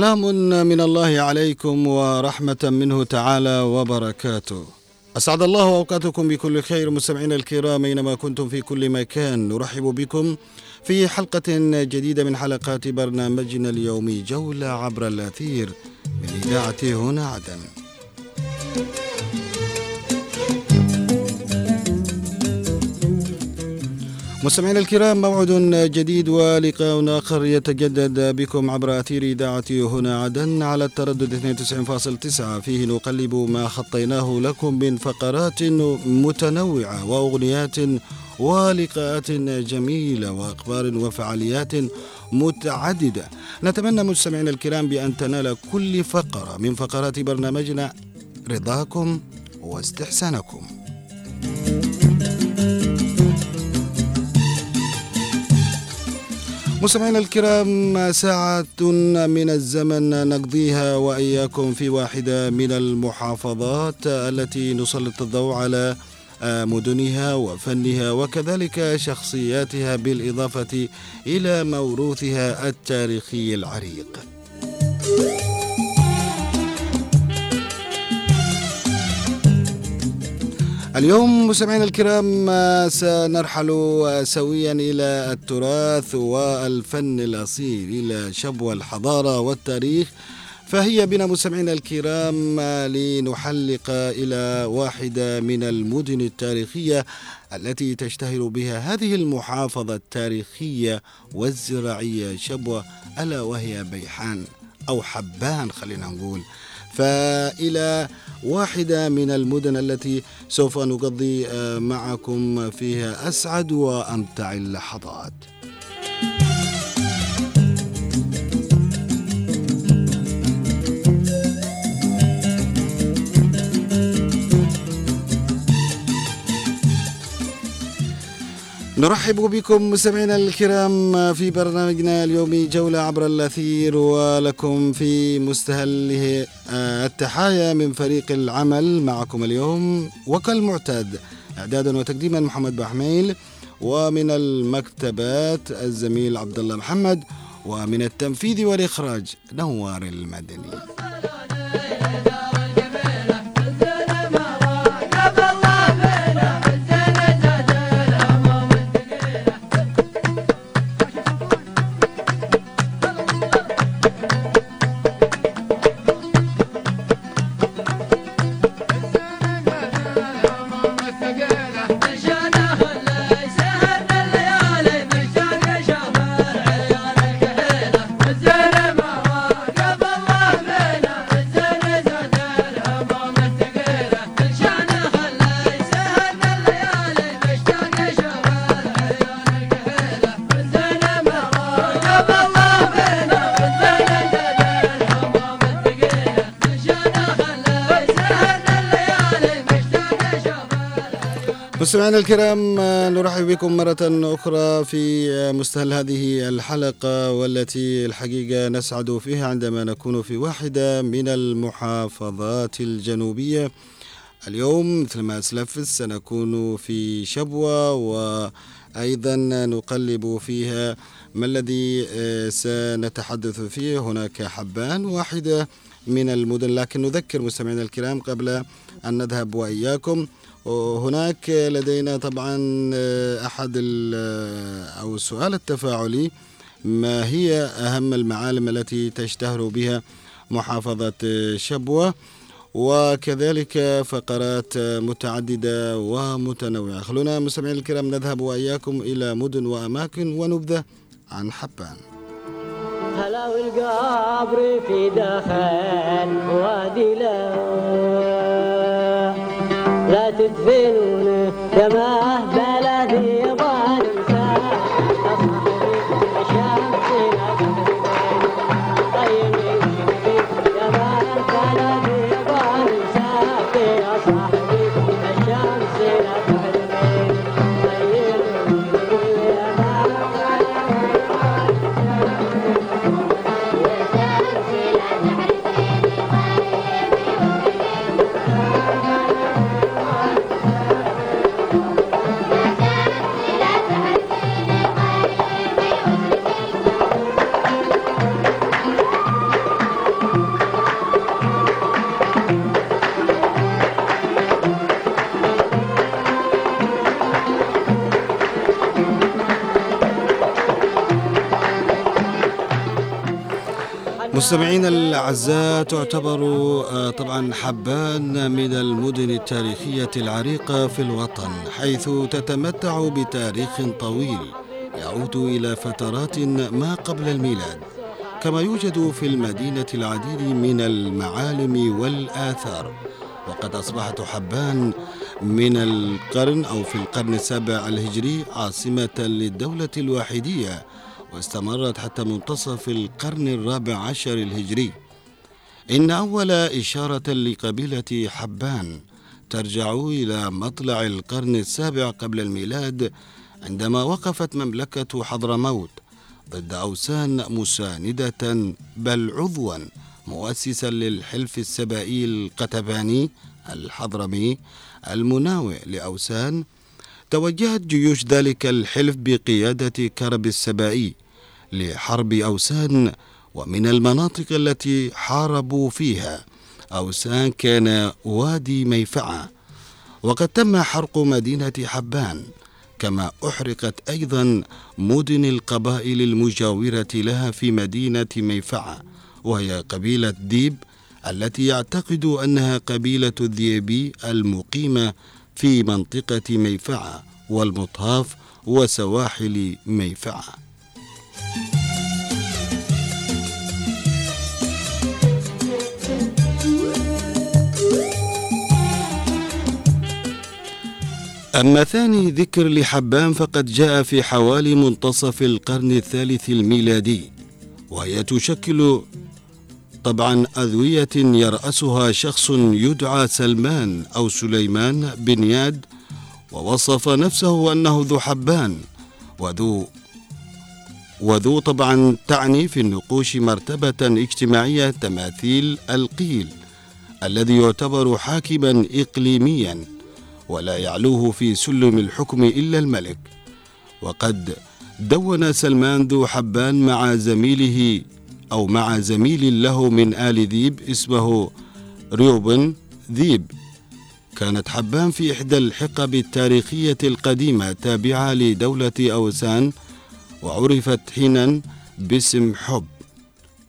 سلام من الله عليكم ورحمة منه تعالى وبركاته. أسعد الله أوقاتكم بكل خير مستمعينا الكرام أينما كنتم في كل مكان. نرحب بكم في حلقة جديدة من حلقات برنامجنا اليومي جولة عبر الأثير. من إذاعة هنا عدن. مستمعينا الكرام موعد جديد ولقاء آخر يتجدد بكم عبر أثير إذاعة هنا عدن على التردد 92.9 فيه نقلب ما خطيناه لكم من فقرات متنوعة وأغنيات ولقاءات جميلة وأخبار وفعاليات متعددة. نتمنى مستمعينا الكرام بأن تنال كل فقرة. من فقرات برنامجنا رضاكم واستحسانكم. مستمعينا الكرام ساعة من الزمن نقضيها وإياكم في واحدة من المحافظات التي نسلط الضوء على مدنها وفنها وكذلك شخصياتها بالإضافة إلى موروثها التاريخي العريق. اليوم مستمعينا الكرام سنرحل سويا إلى التراث والفن الأصيل إلى شبوة الحضارة والتاريخ. فهي بنا مستمعينا الكرام لنحلق إلى واحدة من المدن التاريخية التي تشتهر بها هذه المحافظة التاريخية والزراعية شبوة ألا وهي بيحان أو حبان خلينا نقول. فإلى واحدة من المدن التي سوف نقضي معكم فيها. أسعد وأمتع اللحظات. نرحب بكم مستمعينا الكرام في برنامجنا اليومي جولة عبر الأثير ولكم في مستهله التحايا من فريق العمل معكم اليوم وكالمعتاد إعدادا وتقديما محمد بحميل ومن المكتبات الزميل عبد الله محمد ومن التنفيذ والإخراج نوار المدني. مستمعينا الكرام نرحب بكم مرة أخرى في مستهل هذه الحلقة والتي الحقيقة نسعد فيها عندما نكون في واحدة من المحافظات الجنوبية. اليوم مثل ما أسلفت سنكون في شبوة وأيضا نقلب فيها ما الذي سنتحدث فيه. هناك حبان واحدة من المدن لكن نذكر مستمعينا الكرام قبل أن نذهب وإياكم. وهناك لدينا طبعا أحد أو السؤال التفاعلي ما هي أهم المعالم التي تشتهر بها محافظة شبوة؟ وكذلك فقرات متعددة ومتنوعة. خلونا مستمعينا الكرام نذهب وإياكم إلى مدن وأماكن ونبذة عن حبان. هلا والقبر في داخل وادي لا تدفنون دمه بلدي. مستمعينا الأعزاء تعتبر آه، طبعا حبان من المدن التاريخية العريقه في الوطن حيث تتمتع بتاريخ طويل يعود إلى فترات ما قبل الميلاد كما يوجد في المدينة العديد من المعالم والآثار. وقد أصبحت حبان من القرن أو في القرن السابع الهجري عاصمة للدولة الواحدية واستمرت حتى منتصف القرن الرابع عشر الهجري. إن أول إشارة لقبيلة حبان ترجع إلى مطلع القرن السابع قبل الميلاد عندما وقفت مملكة حضرموت ضد أوسان مساندة بل عضوا مؤسسا للحلف السبائي القتباني الحضرمي المناوئ لأوسان توجهت جيوش ذلك الحلف بقيادة كرب السبائي لحرب أوسان ومن المناطق التي حاربوا فيها. أوسان كان وادي ميفعة وقد تم حرق مدينة حبان كما أحرقت أيضا مدن القبائل المجاورة لها في مدينة ميفعة وهي قبيلة ديب التي يعتقد أنها قبيلة الذيبي المقيمة في منطقة ميفعة والمطاف وسواحل ميفعة. أما ثاني ذكر لحبان فقد جاء في حوالي منتصف القرن الثالث الميلادي وهي تشكل طبعا أذوية يرأسها شخص يدعى سلمان أو سليمان بن ياد ووصف نفسه أنه ذو حبان وذو وذو طبعا تعني في النقوش مرتبة اجتماعية تماثيل القيل الذي يعتبر حاكما إقليميا ولا يعلوه في سلم الحكم إلا الملك. وقد دون سلمان ذو حبان مع زميله أو مع زميل له من آل ذيب اسمه ريوبن ذيب. كانت حبان في إحدى الحقب التاريخية القديمة تابعة لدولة أوسان وعرفت حينا باسم حب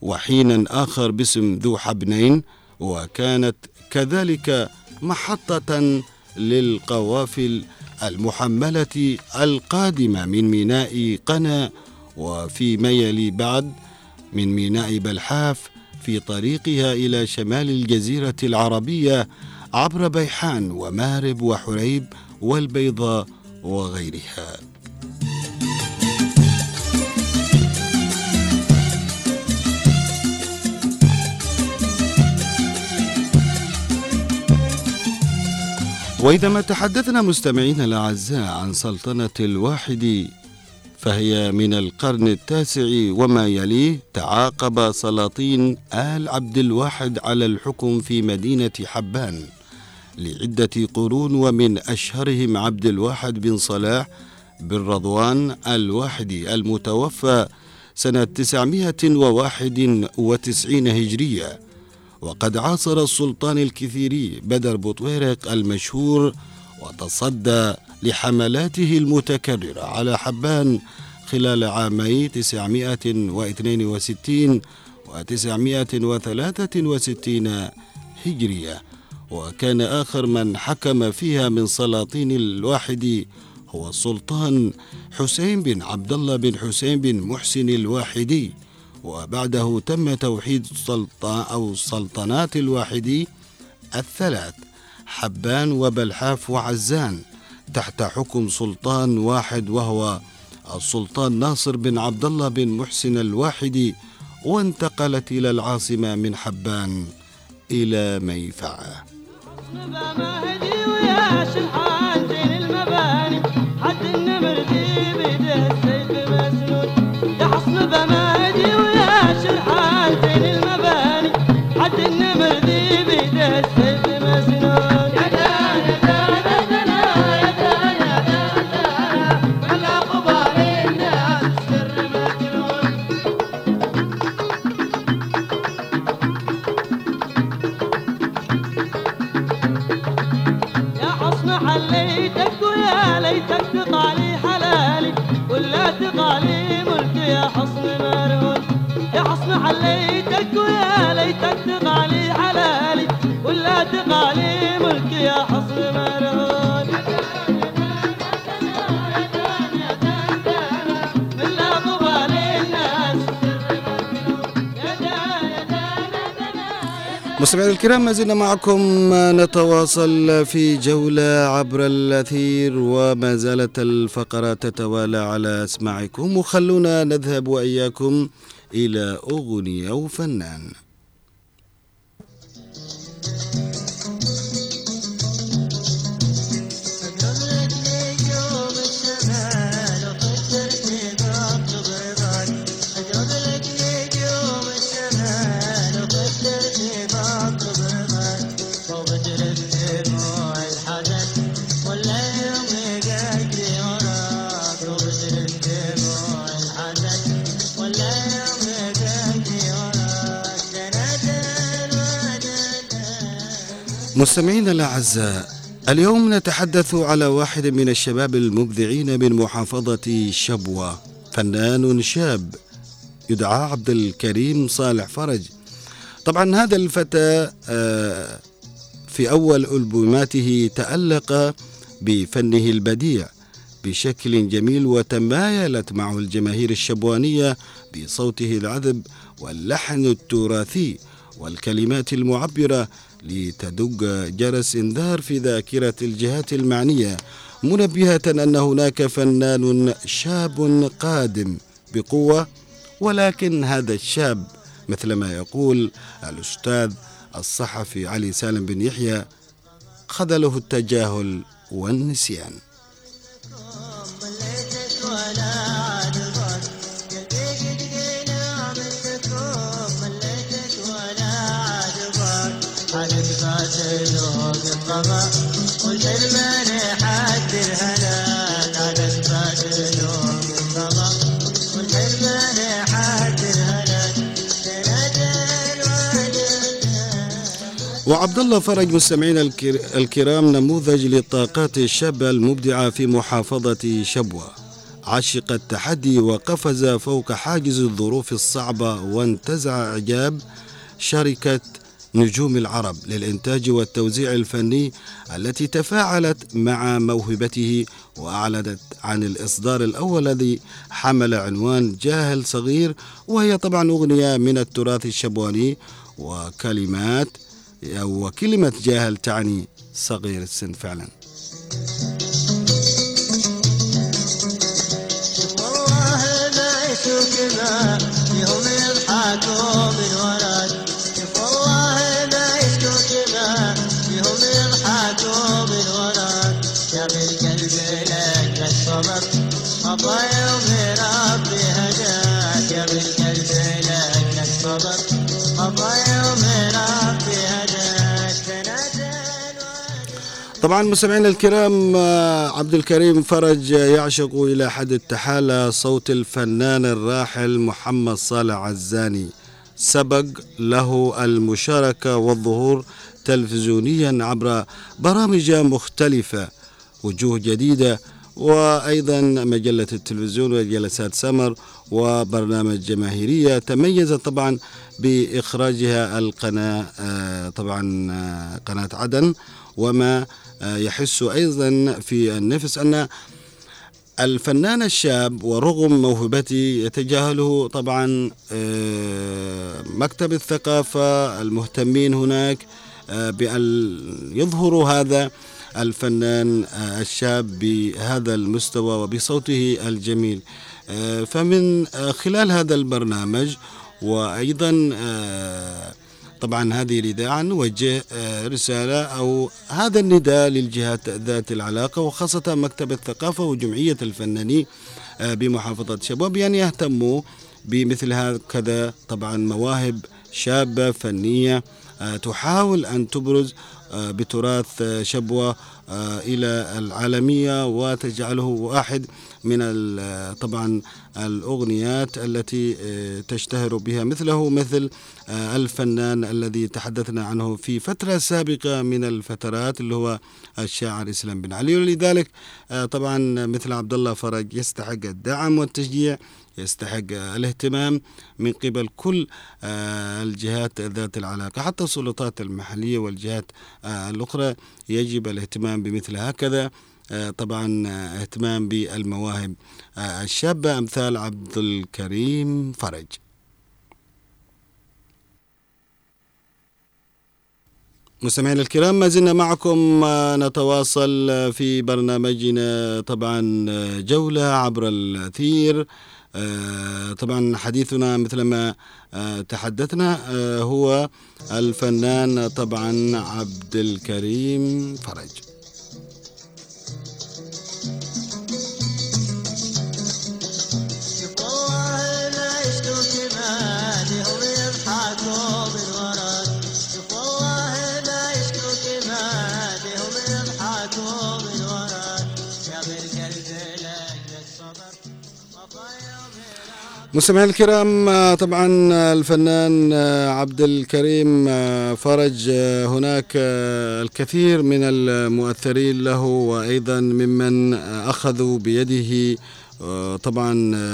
وحينا آخر باسم ذو حبنين وكانت كذلك محطة للقوافل المحملة القادمة من ميناء قنا وفي يلي بعد من ميناء بلحاف في طريقها إلى شمال الجزيرة العربية عبر بيحان ومارب وحريب والبيضاء وغيرها. وإذا ما تحدثنا مستمعينا الأعزاء عن سلطنة الواحد فهي من القرن التاسع وما يليه تعاقب سلاطين آل عبد الواحد على الحكم في مدينة حبان لعدة قرون ومن أشهرهم عبد الواحد بن صلاح بن رضوان الواحدي المتوفى سنة 991 هجرية. وقد عاصر السلطان الكثيري بدر بطويرق المشهور وتصدى لحملاته المتكررة على حبان خلال عامي 962 و 963 هجرية. وكان آخر من حكم فيها من سلاطين الواحد هو السلطان حسين بن عبد الله بن حسين بن محسن الواحدي وبعده تم توحيد سلطان أو سلطنات الواحدي الثلاث. حبان وبلحاف وعزان تحت حكم سلطان واحد وهو السلطان ناصر بن عبد الله بن محسن الواحدي وانتقلت إلى العاصمة من حبان إلى ميفعة. مستمعينا الكرام ما زلنا معكم نتواصل في جولة عبر الأثير وما زالت الفقرات تتوالى على أسماعكم. وخلونا نذهب وإياكم إلى أغنية وفنان. مستمعينا الأعزاء اليوم نتحدث على واحد من الشباب المبدعين من محافظة شبوة فنان شاب يدعى عبد الكريم صالح فرج. طبعا هذا الفتى آه، في أول ألبوماته تألق بفنه البديع بشكل جميل وتمايلت معه الجماهير الشبوانية بصوته العذب واللحن التراثي والكلمات المعبرة لتدق جرس انذار في ذاكرة الجهات المعنية منبهة أن هناك فنان شاب قادم بقوة ولكن هذا الشاب مثلما يقول الأستاذ الصحفي علي سالم بن يحيى خذله التجاهل والنسيان. وعبد الله فرج مستمعينا الكر- الكرام نموذج للطاقات الشابة المبدعة في محافظة شبوة. عشق التحدي وقفز فوق حاجز الظروف الصعبة وانتزع إعجاب شركة نجوم العرب للإنتاج والتوزيع الفني التي تفاعلت مع موهبته وأعلنت عن الإصدار الأول الذي حمل عنوان جاهل صغير وهي طبعا أغنية من التراث الشبواني وكلمات وكلمة جاهل تعني صغير السن فعلا. والله ما يشوف ما يوم يضحكوا طبعا مستمعينا الكرام آه، عبد الكريم فرج يعشق إلى حد التحالة صوت الفنان الراحل محمد صالح عزاني. سبق له المشاركة والظهور تلفزيونيا عبر برامج مختلفة وجوه جديدة وأيضا مجلة التلفزيون وجلسات سمر وبرنامج جماهيرية. تميز طبعا بإخراجها القناة آه، طبعا آه، قناة عدن وما يحس أيضا في النفس أن الفنان الشاب ورغم موهبته يتجاهله طبعا آه، مكتب الثقافة المهتمين هناك آه، بأن يظهروا هذا الفنان آه، الشاب بهذا المستوى وبصوته الجميل. فمن خلال هذا البرنامج وأيضا طبعا هذه الإذاعة نوجه آه، رسالة أو هذا النداء للجهات ذات العلاقة وخاصة مكتب الثقافة وجمعية الفنانين آه، بمحافظة شباب بأن يهتموا بمثل هكذا. طبعا مواهب شابة فنية آه، تحاول أن تبرز بتراث شبوة إلى العالمية وتجعله واحد من طبعا الأغنيات التي آه، تشتهر بها مثله مثل آه، الفنان الذي تحدثنا عنه في فترة سابقة من الفترات اللي هو الشاعر إسلام بن علي. ولذلك آه، طبعا مثل عبد الله فرج يستحق الدعم والتشجيع يستحق الاهتمام من قبل كل الجهات ذات العلاقة حتى السلطات المحلية والجهات الأخرى يجب الاهتمام بمثل هكذا. طبعا آه، اهتمام بالمواهب. آه، الشابة أمثال عبد الكريم فرج. مستمعينا الكرام ما زلنا معكم آه، نتواصل آه، في برنامجنا طبعا آه، جولة عبر الأثير. آه، طبعا حديثنا مثلما آه، تحدثنا آه، هو الفنان طبعا عبد الكريم فرج. مستمعينا الكرام طبعا الفنان عبد الكريم فرج هناك الكثير من المؤثرين له وأيضا ممن أخذوا بيده طبعا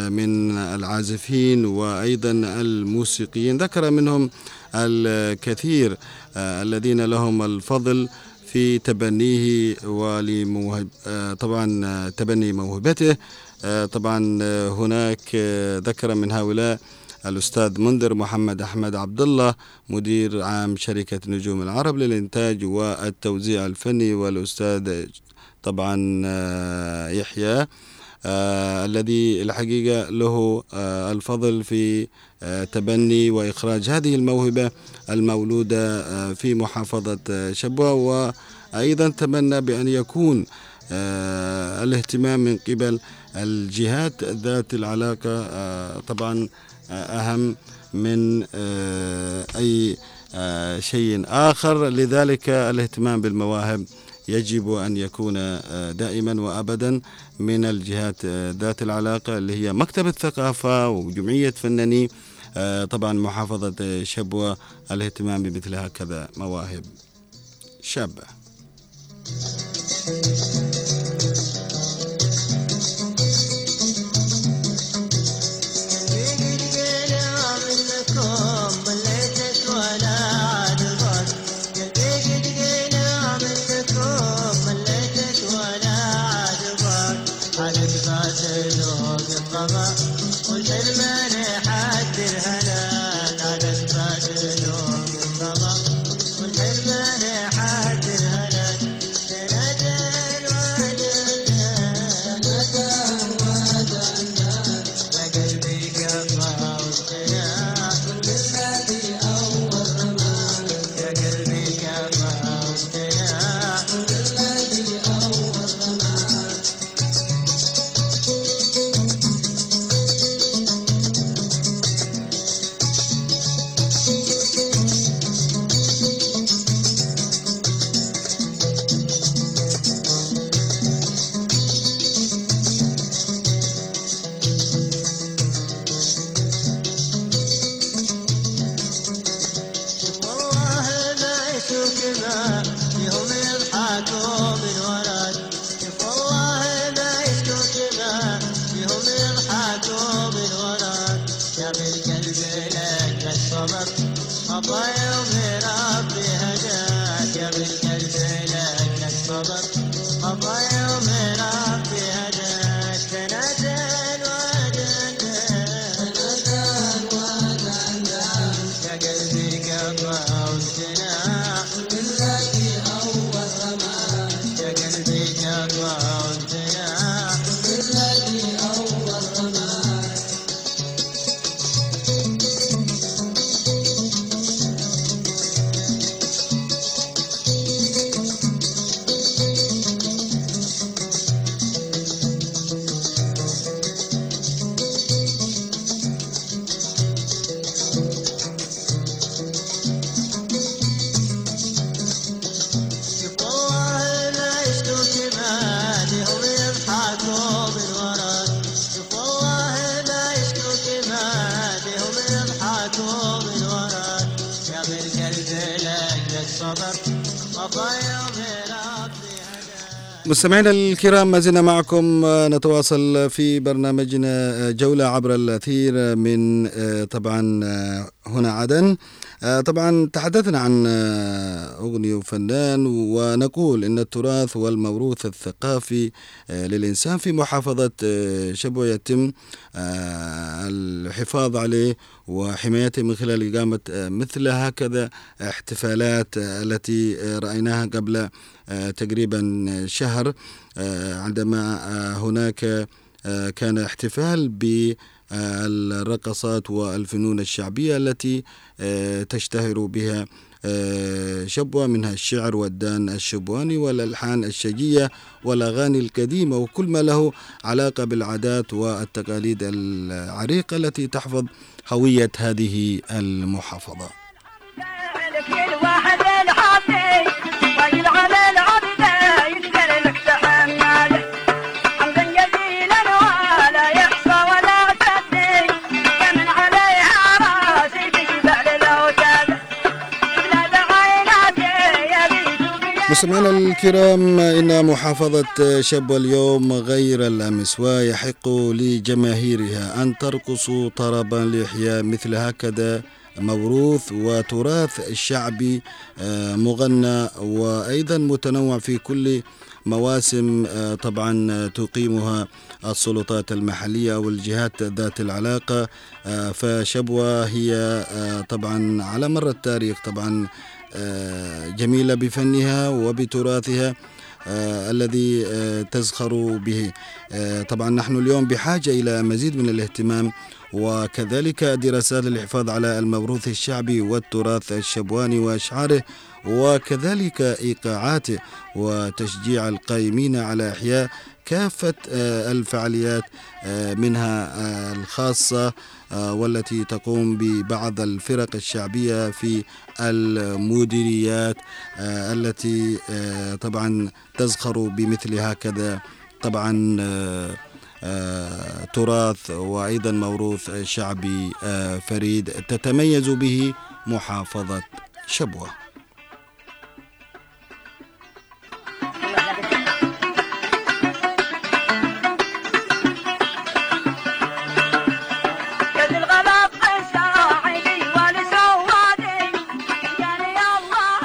من العازفين وأيضا الموسيقيين. ذكر منهم الكثير الذين لهم الفضل في تبنيه ولموهب طبعا تبني موهبته. طبعا آه، هناك آه، ذكر من هؤلاء الأستاذ منذر محمد أحمد عبد الله مدير عام شركة نجوم العرب للإنتاج والتوزيع الفني والأستاذ طبعا آه، يحيى آه الذي الحقيقة له آه الفضل في آه تبني وإخراج هذه الموهبة المولودة آه في محافظة آه شبوة. وأيضا تمنى بأن يكون آه الاهتمام من قبل الجهات ذات العلاقة آه طبعا آه أهم من آه أي شيء آخر. لذلك الاهتمام بالمواهب يجب أن يكون دائما وأبدا من الجهات ذات العلاقة اللي هي مكتب الثقافة وجمعية فناني طبعا محافظة شبوة الاهتمام بمثل هكذا مواهب شابة. مستمعينا الكرام ما زلنا معكم آه، نتواصل في برنامجنا آه، جولة عبر الأثير من آه، طبعا هنا عدن. طبعا تحدثنا عن آه، أغنية وفنان ونقول إن التراث والموروث الثقافي آه، للإنسان في محافظة آه، شبوة يتم آه، الحفاظ عليه وحمايته من خلال إقامة آه، مثل هكذا احتفالات آه، التي آه، رأيناها قبل آه، تقريبا شهر آه، عندما آه، هناك آه، كان احتفال بالرقصات والفنون الشعبية التي آه، تشتهر بها آه، شبوة منها الشعر والدان الشبواني والألحان الشجية والأغاني القديمة وكل ما له علاقة بالعادات والتقاليد العريقة التي تحفظ هوية هذه المحافظة. مستمعينا الكرام إن محافظة شبوة اليوم غير الأمس ويحق لجماهيرها أن ترقصوا طربا لإحياء مثل هكذا موروث وتراث شعبي آه، مغنى وأيضا متنوع في كل مواسم آه، طبعا تقيمها السلطات المحلية أو الجهات ذات العلاقة آه، فشبوة هي طبعا على مر التاريخ طبعا جميلة بفنها وبتراثها آه، الذي آه، تزخر به. آه، طبعا نحن اليوم بحاجة إلى مزيد من الاهتمام وكذلك دراسات للحفاظ على الموروث الشعبي والتراث الشبواني وأشعاره وكذلك إيقاعاته وتشجيع القائمين على إحياء كافة آه، الفعاليات آه، منها آه، الخاصة والتي تقوم ببعض الفرق الشعبية في المديريات التي طبعا تزخر بمثل هكذا طبعا تراث وأيضا موروث شعبي آه، فريد تتميز به محافظة شبوة.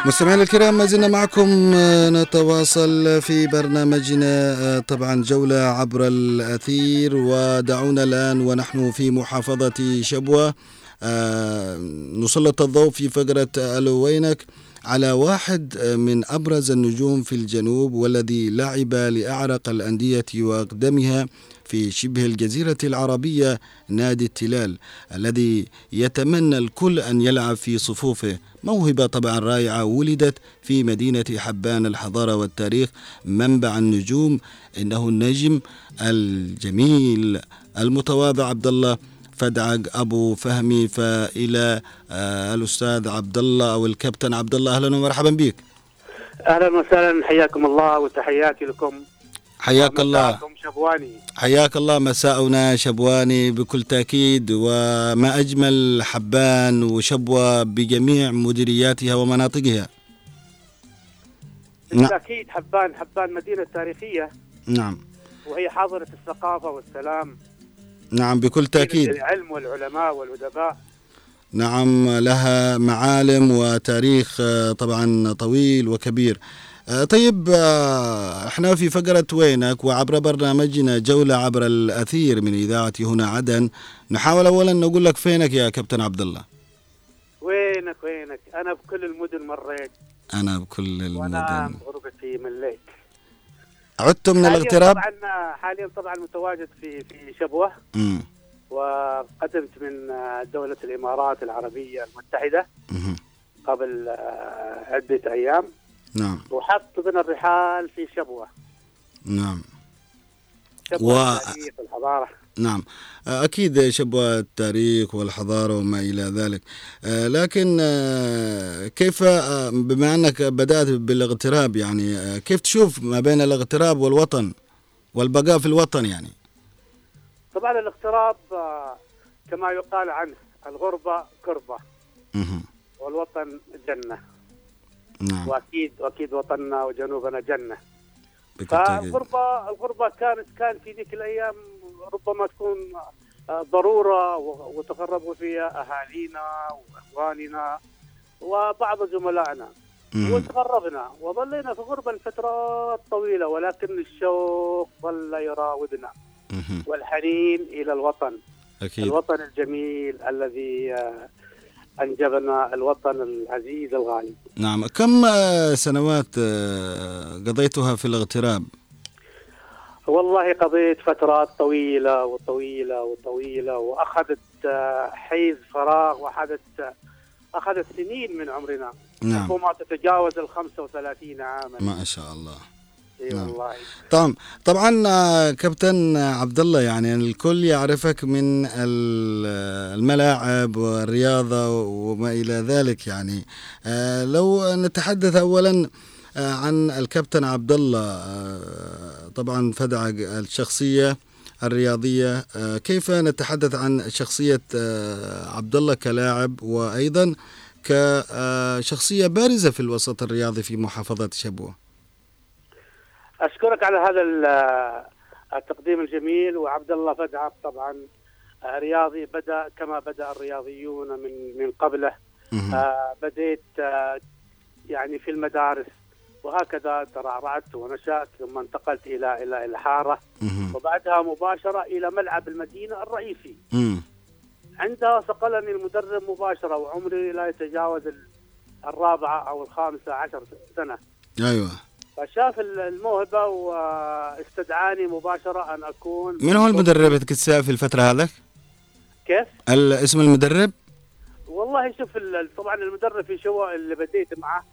مستمعينا الكرام ما زلنا معكم آه، نتواصل في برنامجنا آه، طبعا جولة عبر الأثير ودعونا الآن ونحن في محافظة شبوة. آه، نسلط الضوء في فقرة ألو وينك على واحد من أبرز النجوم في الجنوب والذي لعب لأعرق الأندية وأقدمها في شبه الجزيرة العربية نادي التلال الذي يتمنى الكل أن يلعب في صفوفه. موهبة طبعا رائعة ولدت في مدينة حبان الحضارة والتاريخ. منبع النجوم إنه النجم الجميل المتواضع. عبد الله فدعق أبو فهمي فإلى آه الأستاذ عبد الله أو الكابتن عبد الله. أهلا ومرحبا بك. أهلا وسهلا حياكم الله وتحياتي لكم. حياك الله. شبواني. حياك الله مساؤنا شبواني بكل تأكيد وما أجمل حبان وشبوة بجميع مديرياتها ومناطقها. نعم. بالتاكيد حبان حبان مدينة تاريخية. نعم. وهي حاضرة الثقافة والسلام. نعم بكل مدينة تأكيد. العلم والعلماء والأدباء. نعم لها معالم وتاريخ آه، طبعا طويل وكبير. طيب آه، إحنا في فقرة وينك؟ وعبر برنامجنا جولة عبر الأثير من إذاعة هنا عدن. نحاول أولا نقول لك فينك يا كابتن عبد الله؟ وينك وينك؟ أنا بكل المدن مريت. أنا بكل المدن. غربتي مليت. عدت من الاغتراب؟ طبعا حاليا طبعا متواجد في في شبوة. مم. وقدمت من دولة الإمارات العربية المتحدة مهم. قبل آه، عدة أيام. نعم. وحط بنا الرحال في شبوة. نعم. شبوة و- التاريخ والحضارة نعم. أكيد شبوة التاريخ والحضارة وما إلى ذلك. آه، لكن آه، كيف آه، بما أنك بدأت بالاغتراب يعني كيف تشوف ما بين الاغتراب والوطن والبقاء في الوطن يعني؟ طبعا الاغتراب كما يقال عنه الغربة كربة. والوطن جنة. نعم. واكيد وأكيد وطننا وجنوبنا جنة. فالغربه الغربة كانت كان في ذيك الأيام ربما تكون ضرورة و- وتقربوا فيها أهالينا وإخواننا وبعض زملائنا. وتغربنا. وظلينا في غربة لفترات طويلة ولكن الشوق ظل يراودنا. والحنين إلى الوطن. أكيد. الوطن الجميل الذي أنجبنا الوطن العزيز الغالي. نعم. كم آه، سنوات آه، قضيتها في الاغتراب؟ والله قضيت فترات طويلة وطويلة وطويلة وأخذت آه، حيز فراغ وأخذت أخذت سنين من عمرنا. نعم. ربما تتجاوز ال 35 عاما. ما شاء الله. اي نعم. والله طبعا طبعا آه، كابتن عبد الله يعني الكل يعرفك من ال- الملاعب والرياضة وما إلى ذلك يعني. آه، لو نتحدث اولا آه، عن الكابتن عبد الله طبعا فدع الشخصية الرياضية. كيف نتحدث عن شخصية عبد الله كلاعب وأيضا كشخصيه بارزة في الوسط الرياضي في محافظة شبوة؟ أشكرك على هذا ال- التقديم الجميل وعبد الله فتحة طبعا آه، رياضي بدأ كما بدأ الرياضيون من من قبله. آه، بديت آه، يعني في المدارس وهكذا ترعرعت ونشأت ثم انتقلت إلى إلى الحارة مهم. وبعدها مباشرة إلى ملعب المدينة الرئيسي. عندها صقلني المدرب مباشرة وعمري لا يتجاوز ال- الرابعة أو الخامسة عشر سنة أيوه فشاف ال- الموهبة واستدعاني مباشرة أن أكون من هو المدرب في الفترة هذاك؟ كيف؟ اسم المدرب؟ والله شوف طبعا المدرب في شو اللي بديت معه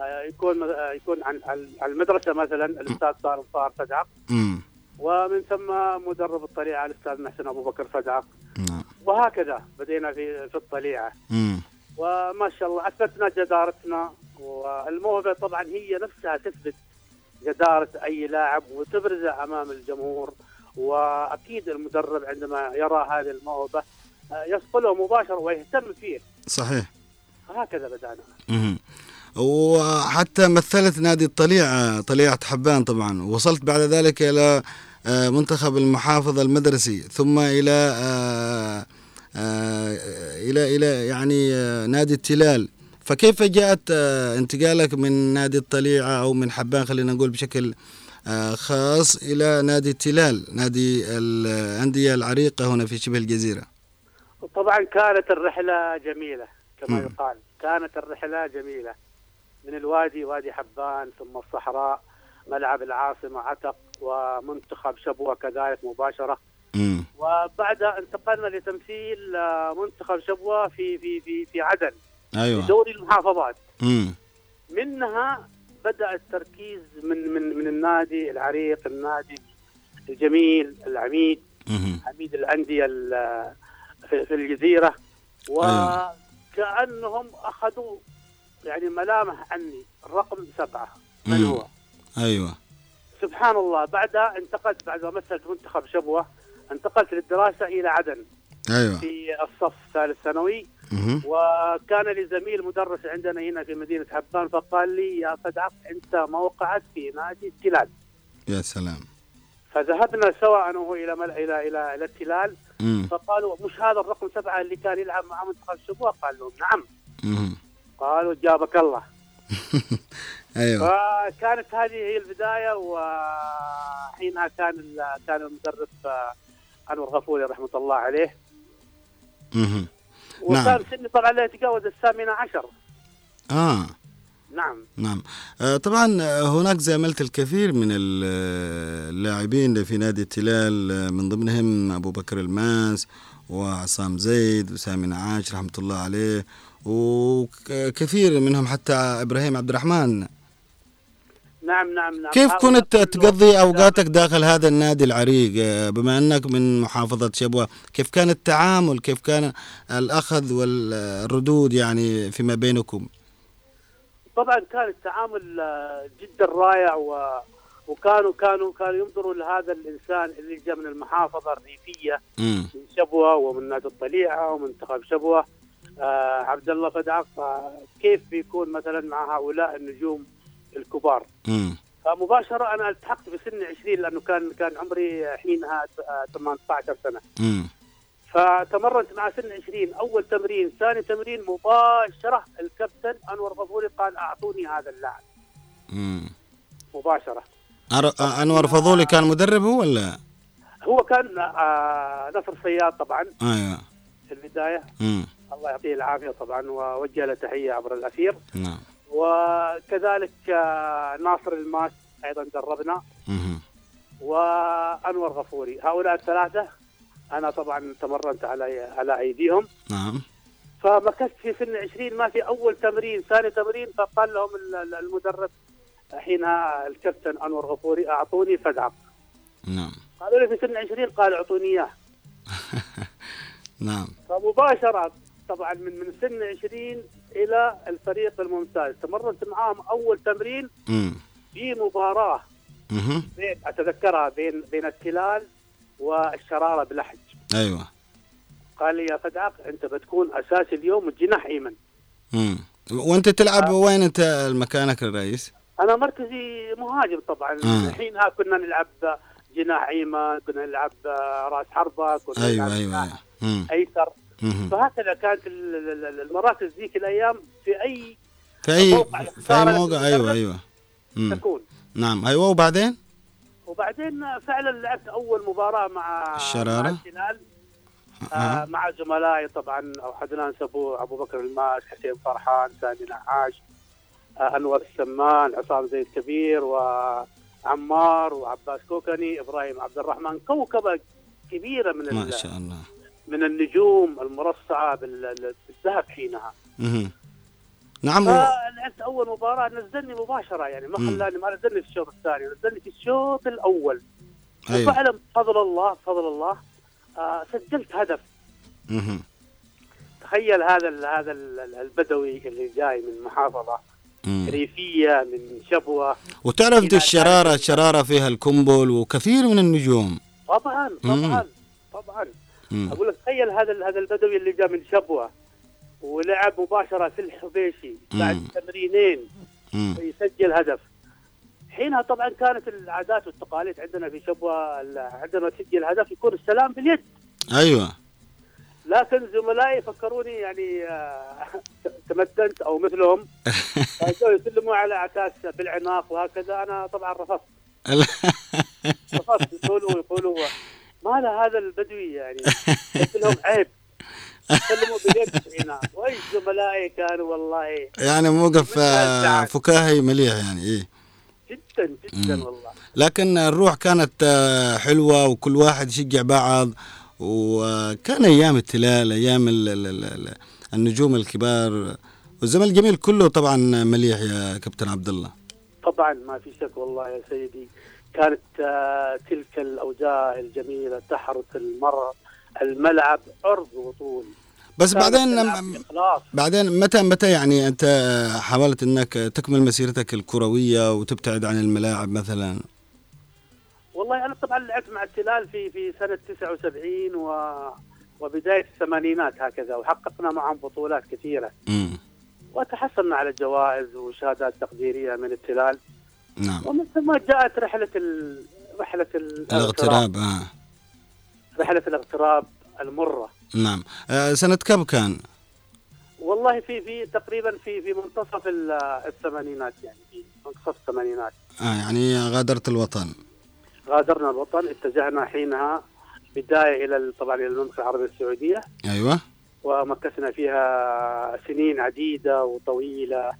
آه، يكون آه، يكون عن المدرسة مثلا الأستاذ صار فدعق امم ومن ثم مدرب الطليعة الأستاذ محسن أبو بكر فدعق نعم. وهكذا بدينا في في الطليعة. وما شاء الله أثبتنا جدارتنا. والموهبة طبعا هي نفسها تثبت جدارة أي لاعب وتبرزه أمام الجمهور. وأكيد المدرب عندما يرى هذه الموهبة آه، يصقله مباشرة ويهتم فيه. صحيح. هكذا بدأنا. وحتى مثلت نادي الطليعة طليعة حبان طبعا. وصلت بعد ذلك إلى آه، منتخب المحافظة المدرسي. ثم إلى آه، آه، إلى إلى يعني آه، نادي التلال. فكيف جاءت آه، انتقالك من نادي الطليعة أو من حبان خلينا نقول بشكل آه، خاص إلى نادي التلال نادي الأندية العريقة هنا في شبه الجزيرة؟ طبعا كانت الرحلة جميلة كما. يقال. كانت الرحلة جميلة. من الوادي وادي حبان ثم الصحراء ملعب العاصمة عتق ومنتخب شبوة كذلك مباشرة. مم. وبعدها انتقلنا لتمثيل آه، منتخب شبوة في في في في عدن. أيوة دوري المحافظات مم. منها بدأ التركيز من من من النادي العريق النادي الجميل العميد مم. عميد الأندية ال- في في الجزيرة وكأنهم أخذوا يعني ملامح عني الرقم سبعة من. هو؟ أيوة سبحان الله بعدها انتقلت بعد ما مثلت منتخب شبوة انتقلت للدراسة إلى عدن أيوة في الصف الثالث ثانوي. وكان لي زميل مدرس عندنا هنا في مدينة حبان فقال لي يا فدعق أنت موقعك في نادي التلال. يا سلام. فذهبنا سوا أنا وهو إلى مل... إلى إلى إلى التلال. فقالوا مش هذا الرقم سبعة اللي كان يلعب مع منتخب شبوه قال لهم نعم. مم. قالوا جابك الله. أيوه. فكانت هذه هي البداية وحينها كان كان المدرب آه، أنور غفوري رحمة الله عليه. وكان. سني طبعا لا يتجاوز الثامنة عشر. آه. نعم. نعم. آه، طبعا آه، هناك زاملت الكثير من آه، اللاعبين في نادي التلال من ضمنهم أبو بكر الماس وعصام زيد وسامي نعاش رحمة الله عليه وكثير منهم حتى إبراهيم عبد الرحمن. نعم نعم نعم. كيف كنت تقضي أوقاتك داخل هذا النادي العريق؟ آه، بما أنك من محافظة شبوة كيف كان التعامل؟ كيف كان الأخذ والردود يعني فيما بينكم؟ طبعا كان التعامل آه، جدا رائع و... وكانوا كانوا كانوا ينظروا لهذا الإنسان اللي جاء من المحافظة الريفية من شبوة ومن نادي الطليعة ومنتخب شبوة. آه عبد الله فدعق آه، كيف بيكون مثلا مع هؤلاء النجوم؟ الكبار مم. فمباشرة أنا التحقت بسن 20 لأنه كان كان عمري حينها آه، 18 سنة مم. فتمرنت مع سن 20 أول تمرين ثاني تمرين مباشرة الكابتن أنور غفوري قال أعطوني هذا اللاعب مم. مباشرة أر- أنور فضولي كان مدرب هو ولا؟ هو كان آه نصر صياد طبعا أيوه في البداية مم. الله يعطيه العافية طبعا ووجه له تحية عبر الأثير نعم وكذلك آه ناصر الماس أيضا دربنا. وأنور غفوري. هؤلاء الثلاثة أنا طبعا تمرنت على على أيديهم. نعم. فمكثت في سن 20 ما في أول تمرين ثاني تمرين فقال لهم ال- ال- المدرب حينها الكابتن أنور غفوري أعطوني فدعق نعم. قالوا لي في سن 20 قال أعطوني إياه. نعم. فمباشرة طبعا من من سن 20 إلى الفريق الممتاز تمرنت معاهم أول تمرين مم. في مباراة. بين أتذكرها بين بين التلال والشرارة بلحج أيوه قال لي يا فدعق أنت بتكون أساسي اليوم جناح إيمن مم. وأنت تلعب وين أنت مكانك الرئيس؟ أنا مركزي مهاجم طبعا آه. حينها كنا نلعب جناح إيمن كنا نلعب رأس حربة كنا أيوه نلعب أيوه أيوه مم. أيسر. فهكذا كانت ال- ال- ال- المراكز ذيك الأيام في أي في اي موقع في أي موقع أيوه أيوه. تكون نعم أيوه وبعدين؟ وبعدين فعلا لعبت أول مباراة مع الشرارة؟ مع الهلال آه. مع زملائي طبعا أو حدنان سبو ابو بكر الماس حسين فرحان سامي نعاش آه أنور السمان عصام زيد كبير وعمار وعباس كوكني إبراهيم عبد الرحمن كوكبة كبيرة من ما شاء الله من النجوم المرصعة بال- بالذهب حينها مهم. نعم. فلعبت أول مباراة نزلني مباشرة يعني ما. خلاني ما نزلني في الشوط الثاني نزلني في الشوط الأول أيوه وفعلا بفضل الله بفضل الله آه سجلت هدف مهم. تخيل هذا ال هذا ال البدوي اللي جاي من محافظة مم. ريفية من شبوة وتعرف الشرارة كانت- الشرارة فيها الكمبل وكثير من النجوم طبعا طبعا طبعا مم. أقول لك تخيل هذا هذا البدوي اللي جاء من شبوة ولعب مباشرة في الحبيشي بعد. تمرينين. يسجل هدف. حينها طبعا كانت العادات والتقاليد عندنا في شبوة عندما تسجل هدف يكون السلام باليد. أيوه. لكن زملائي فكروني يعني آه، تمدنت أو مثلهم. يسلموا على عكاس بالعناق وهكذا. أنا طبعا رفضت. رفضت. يقولوا يقولوا ما له هذا البدوي يعني. قلت لهم عيب. سلموا باليد هنا. وأي زملائي كانوا والله. يعني موقف آه،. فكاهي مليح يعني إيه. جدا جدا مم. والله. لكن الروح كانت آه، حلوة وكل واحد يشجع بعض. وكان أيام التلال أيام ال ال ال ال النجوم الكبار. والزمن الجميل كله طبعا مليح يا كابتن عبد الله. طبعا ما في شك والله يا سيدي. كانت آه، تلك الأوجاع الجميلة تحرث المر الملعب عرض وطول. بس بعدين. بعدين متى متى يعني أنت حاولت إنك تكمل مسيرتك الكروية وتبتعد عن الملاعب مثلا؟ والله أنا طبعا لعبت مع التلال في في سنة 79 و وبداية الثمانينات هكذا وحققنا معهم بطولات كثيرة. امم وتحصلنا على جوائز وشهادات تقديرية من التلال. نعم. ومن ثم جاءت رحلة ال... رحلة ال- الاغتراب. آه. رحلة الاغتراب المرة. نعم. آه سنة كم كان؟ والله في في تقريبا في في منتصف ال- الثمانينات يعني في منتصف الثمانينات. آه يعني غادرت الوطن. غادرنا الوطن اتجهنا حينها بداية إلى ال- طبعا إلى المملكة العربية السعودية. أيوه. ومكثنا فيها سنين عديدة وطويلة.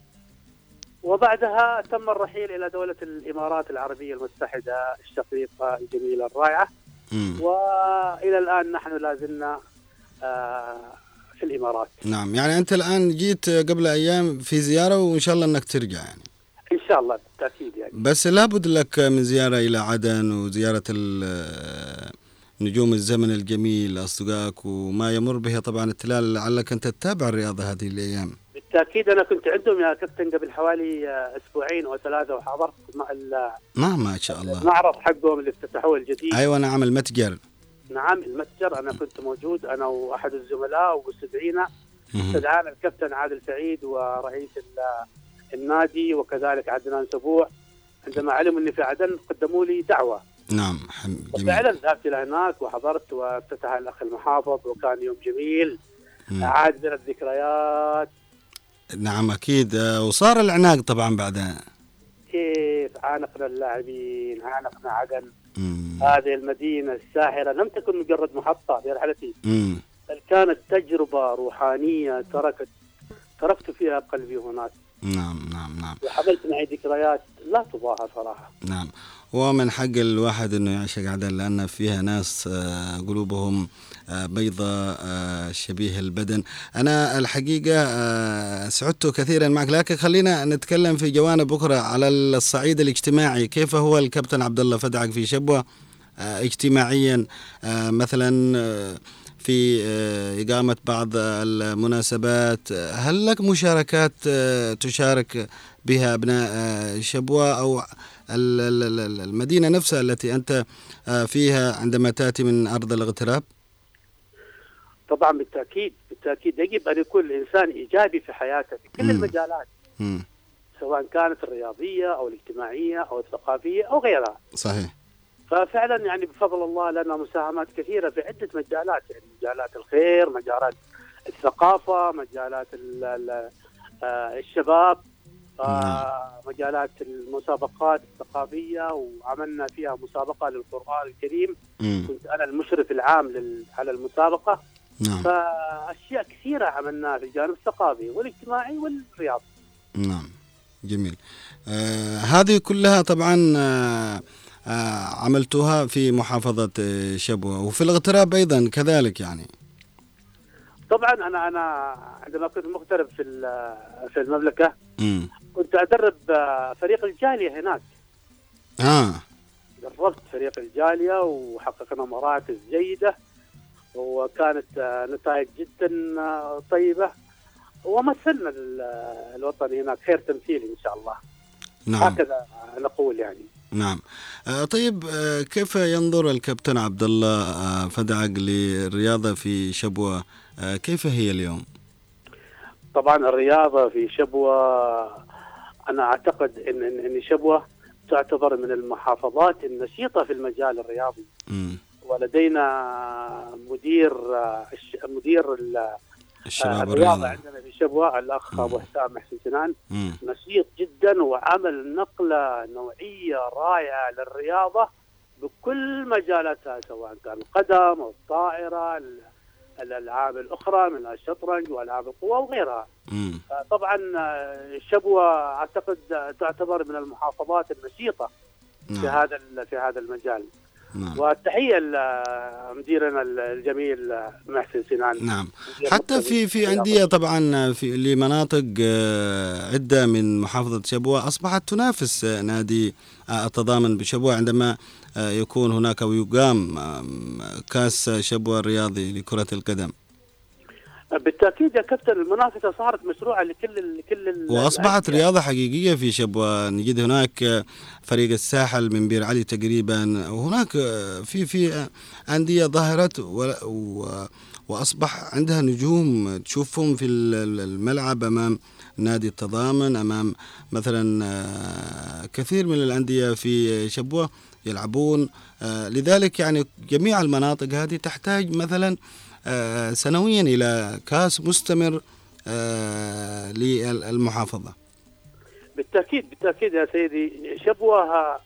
وبعدها تم الرحيل إلى دولة الإمارات العربية المتحدة الشقيقة الجميلة الرائعة. مم. وإلى الآن نحن لا زلنا آه، في الإمارات. نعم يعني أنت الآن جيت قبل أيام في زيارة وإن شاء الله إنك ترجع يعني. إن شاء الله بالتأكيد يعني. بس لابد لك من زيارة إلى عدن وزيارة ال- نجوم الزمن الجميل أصدقائك وما يمر به طبعا التلال لعلك انت تتابع الرياضة هذه الأيام. بالتأكيد أنا كنت عندهم يا كابتن قبل حوالي أسبوعين أو ثلاثة وحضرت مع ال- نعم ما شاء الله. المعرض حقهم اللي افتتحوه الجديد. أيوه نعم المتجر. نعم المتجر. أنا كنت موجود أنا وأحد الزملاء مهم. استدعانا الكابتن عادل سعيد ورئيس ال- النادي وكذلك عدنان سبوع. عندما علموا إني في عدن قدموا لي دعوة. نعم جميل. وفعلا ذهبت إلى هناك وحضرت وافتتح الأخ المحافظ وكان يوم جميل. مم. عاد من الذكريات. نعم أكيد. وصار العناق طبعا بعدها كيف عانقنا اللاعبين عانقنا عدن مم. هذه المدينة الساحرة لم تكن مجرد محطة في رحلتي. مم. بل كانت تجربة روحانية تركت تركت فيها قلبي هناك. نعم نعم نعم. وحملت معي ذكريات لا تضاهى صراحة. نعم. ومن حق الواحد إنه يعشق عدن لأن فيها ناس آه، قلوبهم آه، بيضاء آه، شبيه البدن. أنا الحقيقة آه، سعدت كثيرا معك. لكن خلينا نتكلم في جوانب أخرى على الصعيد الاجتماعي. كيف هو الكابتن عبد الله فدعك في شبوة آه، اجتماعيا؟ مثلا في إقامة بعض المناسبات. هل لك مشاركات تشارك بها أبناء شبوة أو ال- ال- ال- المدينة نفسها التي أنت فيها عندما تأتي من أرض الاغتراب؟ طبعا بالتأكيد بالتأكيد يجب أن يكون الإنسان إيجابي في حياته في كل مم. المجالات مم. سواء كانت الرياضية أو الاجتماعية أو الثقافية أو غيرها صحيح ففعلا يعني بفضل الله لنا مساهمات كثيرة في عدة مجالات يعني مجالات الخير مجالات الثقافة مجالات ال- ال- آه، الشباب آه، مجالات المسابقات الثقافية وعملنا فيها مسابقة للقرآن الكريم مم. كنت أنا المشرف العام لل- على المسابقة نعم. فأشياء كثيرة عملناها في الجانب الثقافي والاجتماعي والرياضي. نعم جميل. آه هذه كلها طبعا آه آه عملتها في محافظة آه، شبوة وفي الاغتراب أيضا كذلك يعني. طبعا أنا أنا عندما كنت مغترب في في المملكة مم. كنت أدرب آه، فريق الجالية هناك. آه. دربت فريق الجالية وحققنا مراكز جيدة. وكانت آه، نتائج جدا آه، طيبة. ومثلنا ال- الوطن هناك خير تمثيل إن شاء الله. نعم. هكذا نقول يعني. نعم. آه طيب آه كيف ينظر الكابتن عبد الله آه فدعق للرياضة في شبوة؟ آه كيف هي اليوم؟ طبعا الرياضة في شبوة أنا أعتقد إن إن شبوة تعتبر من المحافظات النشيطة في المجال الرياضي. مم. ولدينا مدير مدير ال- الشباب الرياضة الرياضة عندنا في شبوه الأخ. أبو حسام محسن سنان. نشيط جدا وعمل نقلة نوعية رائعة للرياضة بكل مجالاتها سواء كان القدم أو الطائرة ال- الألعاب الأخرى من الشطرنج وألعاب القوى وغيرها. مم. طبعا شبوه أعتقد تعتبر من المحافظات النشيطة في نعم هذا في هذا المجال. نعم. والتحية لمديرنا الجميل محسن سنان. نعم. حتى في في. أندية طبعا في لمناطق آه، عدة من محافظة شبوة أصبحت تنافس آه، نادي آه، التضامن بشبوة. عندما يكون هناك أو يقام آم، كأس شبوة الرياضي لكرة القدم. بالتأكيد يا كابتن المنافسة صارت مشروعة لكل لكل ال- وأصبحت الأندية. رياضة حقيقية في شبوة نجد هناك فريق الساحل من بير علي تقريبا وهناك في في أندية ظهرت و- و- وأصبح عندها نجوم تشوفهم في ال- ال- الملعب أمام نادي التضامن أمام مثلا آه، كثير من الأندية في شبوة يلعبون آه، لذلك يعني جميع المناطق هذه تحتاج مثلا سنويا إلى كاس مستمر آه، للمحافظة. بالتأكيد بالتأكيد يا سيدي شبوه آه،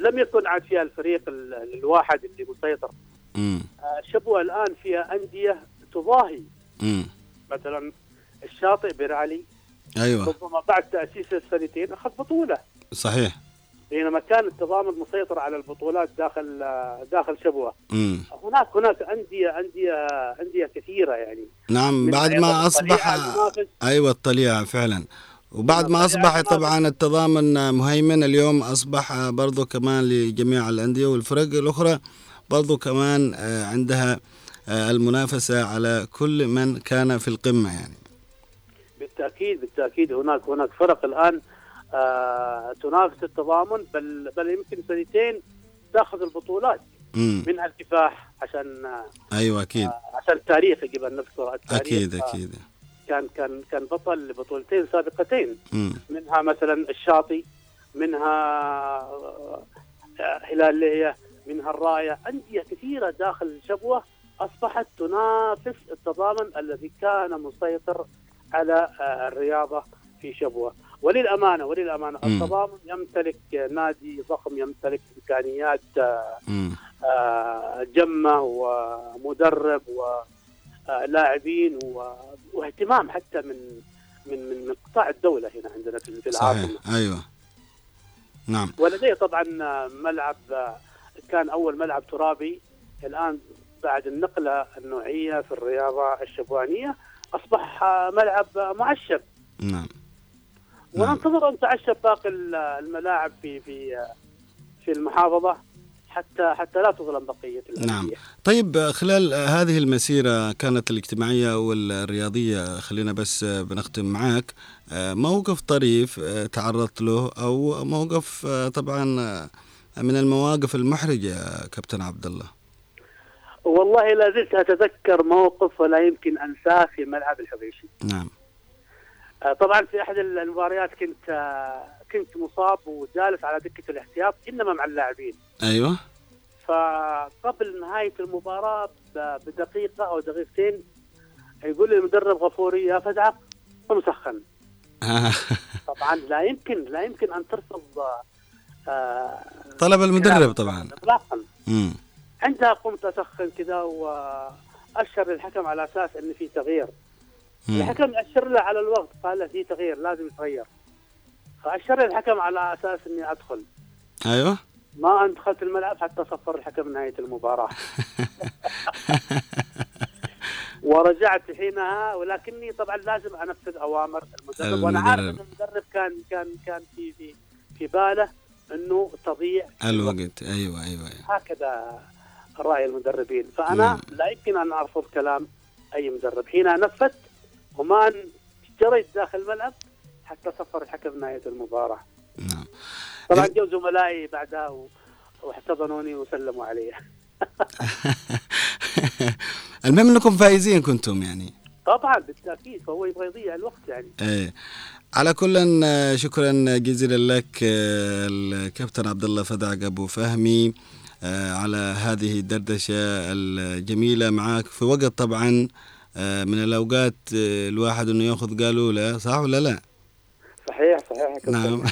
لم يكن عاد فيها الفريق ال- الواحد اللي مسيطر. آه، شبوه الآن فيها أندية تضاهي. مم. مثلا الشاطئ بير علي. أيوة. ربما بعد تأسيس السنتين أخذ بطولة. صحيح. بينما كان التضامن مسيطر على البطولات داخل داخل شبوة مم. هناك هناك أندية أندية أندية كثيرة يعني نعم بعد ما المنافس. أيوة الطليعة فعلا وبعد ما المنافس. طبعا التضامن مهيمن اليوم أصبح برضو كمان لجميع الأندية والفرق الأخرى برضو كمان آه، عندها آه، المنافسة على كل من كان في القمة يعني بالتأكيد بالتأكيد هناك هناك فرق الآن تنافس التضامن بل بل يمكن سنتين تاخذ البطولات مم. منها الكفاح عشان آه أيوة أكيد. عشان التاريخ يجب أن نذكر التاريخ. أكيد آه، أكيد. كان كان كان بطل لبطولتين سابقتين. مم. منها مثلا الشاطئ منها آه، هلال ليا منها الراية. أندية كثيرة داخل شبوه أصبحت تنافس التضامن الذي كان مسيطر على آه، الرياضة في شبوة. وللأمانة وللأمانة. التضامن يمتلك نادي ضخم يمتلك إمكانيات آه،. آه، جمة ومدرب ولاعبين واهتمام حتى من من من من قطاع الدولة هنا عندنا في العاصمة. صحيح. أيوه. نعم. ولديه طبعا ملعب كان أول ملعب ترابي. الآن بعد النقلة النوعية في الرياضة الشبوانية أصبح ملعب معشب نعم. وننتظر أن تعشب باقي الملاعب في في في المحافظة حتى حتى لا تظلم بقية نعم. الانديه طيب خلال هذه المسيرة كانت الاجتماعية والرياضية خلينا بس بنختم معك موقف طريف تعرضت له أو موقف طبعا من المواقف المحرجة كابتن عبد الله والله لا زلت أتذكر موقف ولا يمكن أنساه في ملعب الحبيشي نعم. آه، طبعا في أحد المباريات كنت آه، كنت مصاب وجالس على دكة الاحتياط إنما مع اللاعبين. أيوة. فقبل نهاية المباراة بدقيقة أو دقيقتين يقول لي المدرب غفوري يا فدعق قم سخن. طبعا لا يمكن لا يمكن أن ترفض آه، طلب المدرب طبعا. اطلاقا. عندها قمت أسخن كذا وأشر للحكم على أساس إن في تغيير. الحكم اشر له على الوقت قال له في تغيير لازم يتغير. فأشر الحكم على أساس إني أدخل. أيوة. ما أن دخلت الملعب حتى صفر الحكم نهاية المباراة. ورجعت حينها ولكني طبعا لازم أنفذ أوامر المدرب. وأنا عارف إن المدرب. كان كان كان في في في باله إنه تضيع الوقت. أيوة أيوة, أيوة. هكذا رأي المدربين. فأنا نعم. لا يمكن أن أرفض كلام أي مدرب. حين نفذت وما جريت داخل الملعب حتى صفر الحكم نهاية المباراة. نعم. طبعا جو زملائي بعدها و- واحتضنوني وسلموا علي. المهم أنكم فايزين كنتم يعني. طبعا بالتأكيد فهو يبغى يضيع الوقت يعني. إيه. على كل شكرا جزيلا لك آه، الكابتن عبد الله فدعق أبو فهمي آه، على هذه الدردشة الجميلة معك في وقت طبعا من الأوقات آه، الواحد إنه ياخذ قالوله صح ولا لا؟ صحيح صحيح. نعم.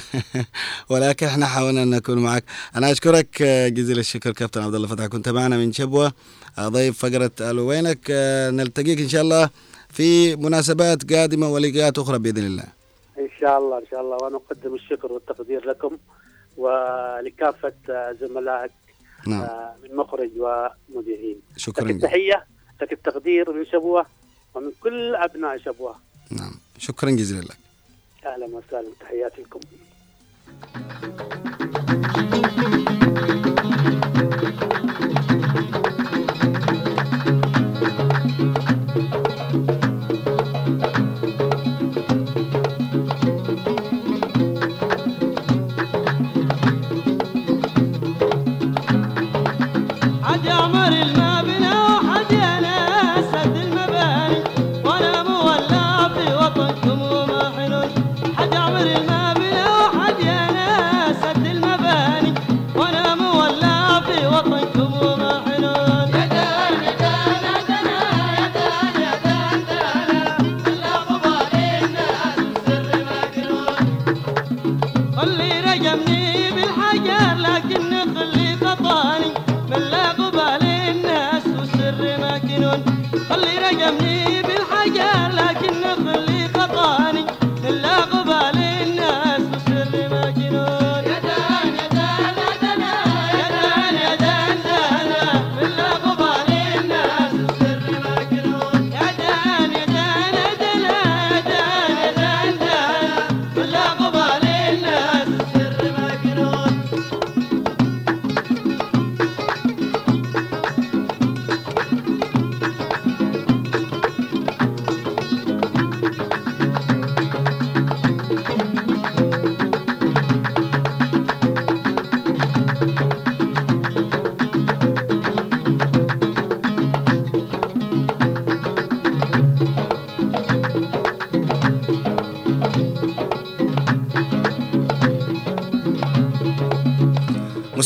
ولكن إحنا حاولنا إن نكون معك. أنا أشكرك آه، جزيل الشكر كابتن عبد الله فتح كنت معنا من شبوة آه، ضيف فقرة آلو. وينك؟ آه، نلتقيك إن شاء الله في مناسبات قادمة ولقاءات أخرى بإذن الله. إن شاء الله إن شاء الله. وأنا أقدم الشكر والتقدير لكم ولكافة آه، زملائك نعم. آه، من مخرج ومذيعين. لك شكرا التحيه لك التقدير من شبوه ومن كل أبناء شبوه. نعم. شكرا جزيلا لك. أهلا وسهلا. تحياتي لكم.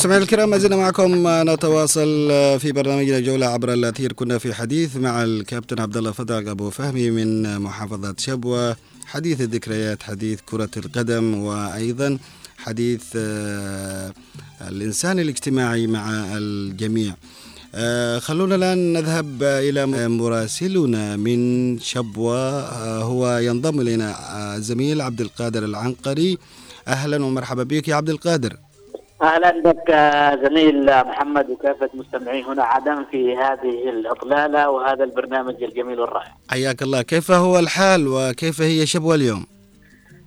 مستمعينا الكرام ما زلنا معكم نتواصل في برنامجنا جولة عبر الأثير. كنا في حديث مع الكابتن عبد الله فتح أبو فهمي من محافظة شبوة. حديث الذكريات حديث كرة القدم وأيضا حديث آه، الإنسان الاجتماعي مع الجميع. آه، خلونا الآن نذهب إلى مراسلنا من شبوة. آه، هو ينضم إلينا الزميل عبد القادر العنقري. أهلا ومرحبا بك يا عبد القادر. أهلا بك زميل محمد وكافه مستمعي هنا عدم في هذه الإطلالة وهذا البرنامج الجميل والرائع. حياك الله. كيف هو الحال وكيف هي شبوة اليوم؟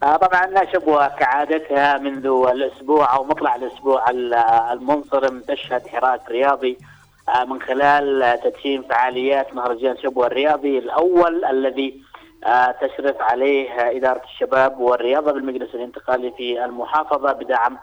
آه، طبعا شبوة كعادتها منذ الأسبوع أو مطلع الأسبوع ال- المنصرم تشهد حراك رياضي. آه، من خلال تدشين فعاليات مهرجان شبوة الرياضي الأول الذي آه، تشرف عليه إدارة الشباب والرياضة بالمجلس الانتقالي في المحافظة بدعم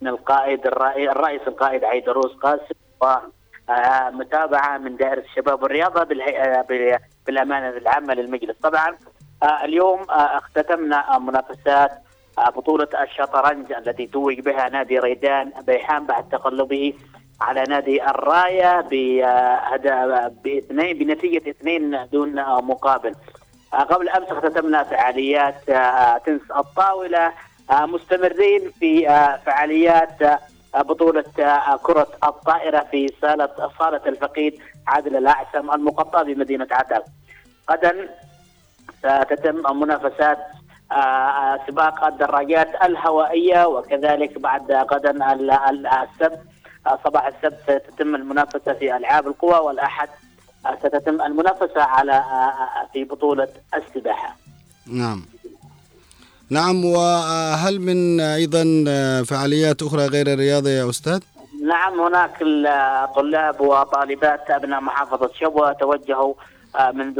من القائد الرئي- الرئيس القائد عيدروس قاسم ومتابعه من دائرة الشباب والرياضة بال- بالأمانة العامة للمجلس. طبعا آه، اليوم آه، اختتمنا آه، منافسات آه، بطولة الشطرنج التي توج بها نادي ريدان بيحان بعد تقلبه على نادي الراية بهدا- باثنين بنتيجة اثنين دون آه، مقابل. آه، قبل أمس اختتمنا فعاليات آه، تنس الطاولة آه، مستمرين في آه، فعاليات آه، بطولة آه، كرة الطائرة في صالة صالة الفقيد عادل الأعسم المقطعة بمدينة عتاب. غدا ستتم منافسات آه، آه، سباق الدراجات الهوائية وكذلك بعد غدا ال- ال- السبت آه، صباح السبت ستتم المنافسة في ألعاب القوى والأحد آه، ستتم المنافسة على آه، آه، في بطولة السباحة. نعم نعم وهل من أيضا فعاليات أخرى غير الرياضة يا أستاذ؟ نعم هناك الطلاب وطالبات أبناء محافظة شبوة توجهوا منذ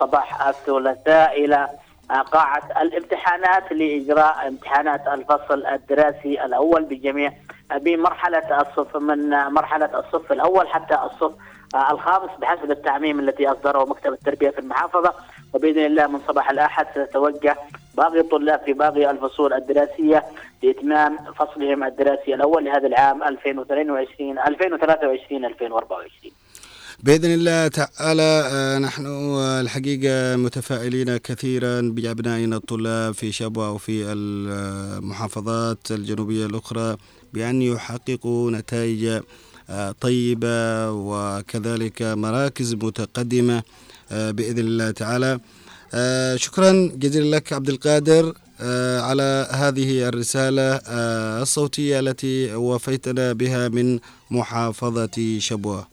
صباح الثلاثاء إلى آه، قاعة الامتحانات لإجراء امتحانات الفصل الدراسي الأول بجميع بمرحلة الصف من مرحلة الصف الأول حتى الصف الخامس بحسب التعميم التي أصدره مكتب التربية في المحافظة. وبإذن الله من صباح الأحد سيتوجه باقي الطلاب في باقي الفصول الدراسية لإتمام فصلهم الدراسي الأول لهذا العام 2022 2023 2024 بإذن الله تعالى آه، نحن الحقيقة متفائلين كثيرا بأبنائنا الطلاب في شبوة وفي المحافظات الجنوبية الأخرى بأن يحققوا نتائج آه، طيبة وكذلك مراكز متقدمة آه، بإذن الله تعالى. آه، شكرا جزيلا لك عبد القادر آه، على هذه الرسالة الصوتية التي وفيتنا بها من محافظة شبوة.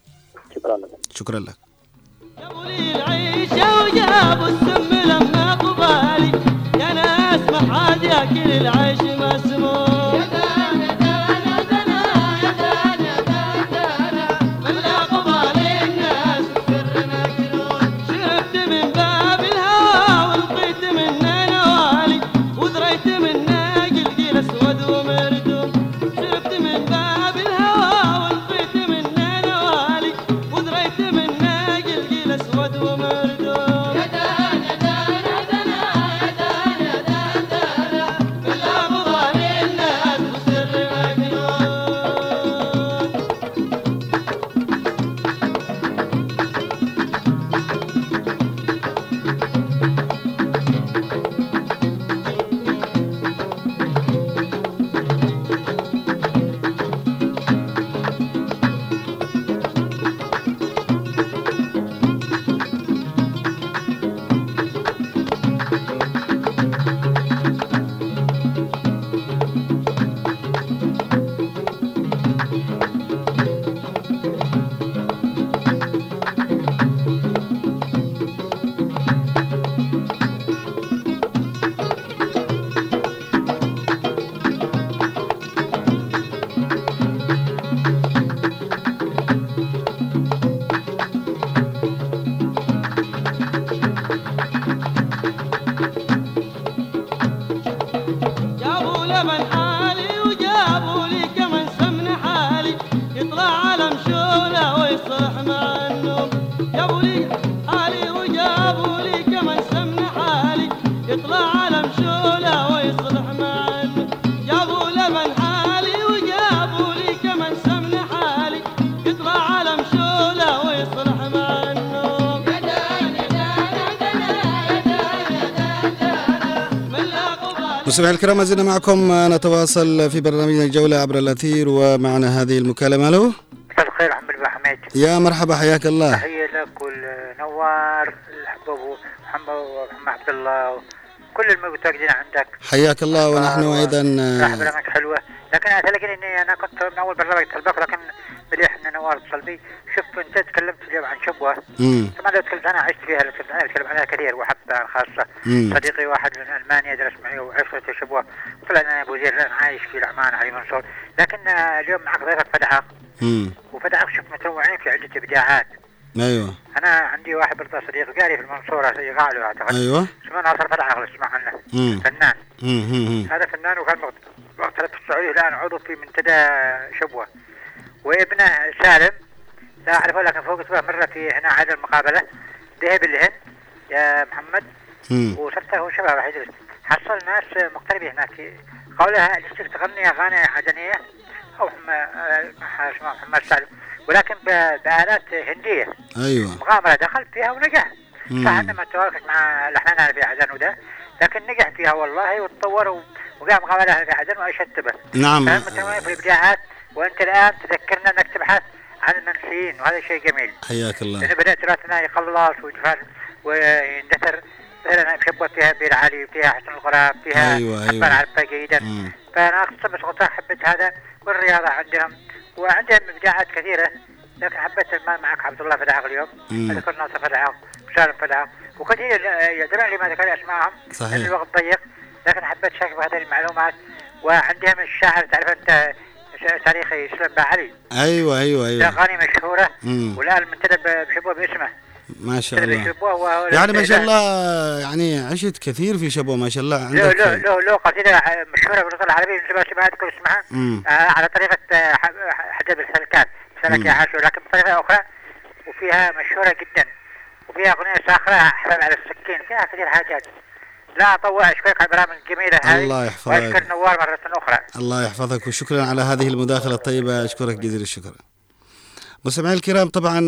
شكرا لك. شكرا لك. جابوا لي العيشة وجابوا السم لما قبالي يا ناس ما حد ياكل العيش مستمعي الكرام ما زلنا معكم. نتواصل في برنامجنا الجولة عبر الأثير ومعنا هذه المكالمة. له مساء الخير محمد بن حميد يا مرحبا حياك الله. تحية لك والنوار الحباب محمد عبد الله وكل المتواجدين عندك. حياك الله ونحن أيضا راح برامج حلوة. لكن أتلاقي إني أنا كنت من أول برنامج تلبك لكن مليح إن نوار اتصل بي شوف أنت تكلمت اليوم عن شبوة مم. طبعا لو تكلمت أنا عشت فيها لو تكلمت أنا أتكلم عنها كثير وحتى خاصة مم. صديقي واحد من ألمانيا درس معي وعشرة شبوة طلع أنا أبو زير الآن عايش في العمان علي منصور لكن اليوم معك ضيفك فتحة مم. وفتحة شوف متنوعين في عدة إبداعات أيوة أنا عندي واحد برضه صديق قاري في المنصورة يقع له أعتقد أيوة اسمه ناصر فتح اغلى اسمع عنه. فنان مم. مم. هذا فنان وكان مغت- مغترب في السعودية الآن عضو في منتدى شبوة وابنه سالم. لا أعرف لكن فوق اسمه مره في هنا عاد المقابلة. ذهب الهند يا محمد. هو شباب راح يدرس حصل ناس مغتربين هناك. قولها اللي تغني أغاني عدنيه أو محمد آه، محمد سالم. ولكن بآلات هندية. أيوة. مغامرة دخل فيها ونجح. صح انه ما توافق مع الاحلام في عدن وده. لكن نجح فيها والله. وتطور وقام غامرها في وأشد به. نعم. في الإبداعات. وانت الآن تذكرنا أنك تبحث عن المنسيين وهذا شيء جميل حياك الله لأنه بدا تراثنا يقلص ويدفن ويندثر مثلا شبوه فيها بير علي فيها حسن الغراب فيها أيوة، أيوة. عرفه جيدا مم. فأنا أقصد بس قلت حبيت هذا والرياضة عندهم وعندهم إبداعات كثيرة لكن حبيت المال معك عبد الله فتحه اليوم مم. ذكر ناصر فتحه وسالم فتحه وكثير لي ما ذكر اسمائهم صحيح. الوقت ضيق لكن حبيت أشارك بهذه المعلومات وعندهم الشاعر تعرف أنت تاريخي اسلام علي. أيوة له أيوة. اغاني مشهورة مم. والان منتدب بشبوه باسمه. ما شاء الله. يعني ما شاء له- الله يعني عشت كثير في شبوة ما شاء الله له عندك له له له قصيدة مشهورة باللغة العربيه شبه اذكر اسمها. آه على طريقة آه، حجاب السلكات سلك. يا عاشور لكن بطريقة أخرى وفيها مشهورة جدا. وفيها أغنية ساخره حباب على السكين. فيها كثير حاجات. لا اطول اشكرك على البرامج الجميلة هذه. الله يحفظك. وأشكر نوار مرة أخرى. الله يحفظك وشكرا على هذه المداخلة الطيبة. أشكرك جزيل الشكر. مستمعي الكرام طبعا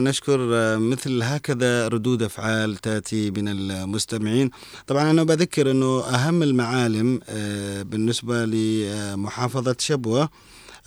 نشكر مثل هكذا ردود أفعال تأتي من المستمعين. طبعا أنا بذكر أنه أهم المعالم آه، بالنسبة لمحافظة شبوة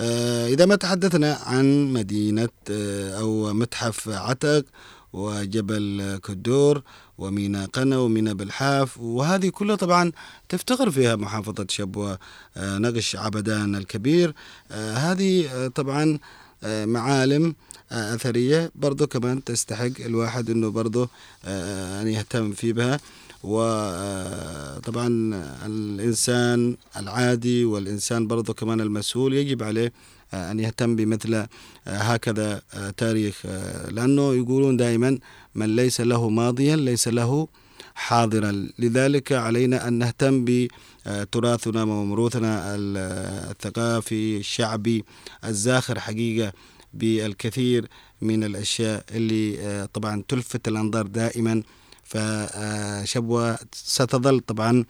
آه، إذا ما تحدثنا عن مدينة آه، أو متحف عتق وجبل كدور ومينا قنا ومينا بالحاف. وهذه كلها طبعا تفتخر فيها محافظة شبوة آه، نقش عبدان الكبير. آه، هذه آه، طبعا معالم أثرية. برضو كمان تستحق الواحد أنه برضو أن يهتم في بها. وطبعا الإنسان العادي والإنسان برضو كمان المسؤول يجب عليه أن يهتم بمثل آه، هكذا آه، تاريخ آه، لأنه يقولون دائما من ليس له ماضيا ليس له حاضرا. لذلك علينا أن نهتم بتراثنا وموروثنا ال- الثقافي الشعبي الزاخر حقيقة بالكثير من الأشياء اللي طبعا تلفت الأنظار دائما. فشبوة ستظل طبعا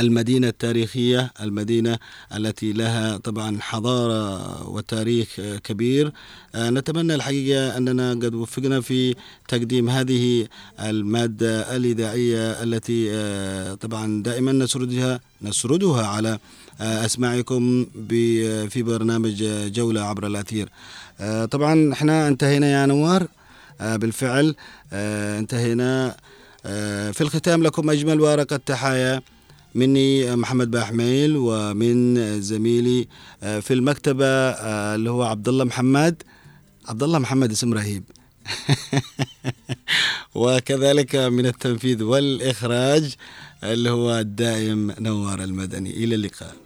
المدينة التاريخية المدينة التي لها طبعا حضارة وتاريخ كبير. آه، نتمنى الحقيقة أننا قد وفقنا في تقديم هذه المادة الإذاعية التي آه، طبعا دائما نسردها نسردها على آه، أسماعكم في برنامج جولة عبر الأثير. طبعا إحنا انتهينا يا نوار بالفعل انتهينا. في الختام لكم أجمل ورقة تحايا مني محمد باحميل ومن زميلي آه، في المكتبة آه، اللي هو عبد الله محمد. عبد الله محمد اسم رهيب. وكذلك من التنفيذ والإخراج اللي هو الدائم نوار المدني. إلى اللقاء.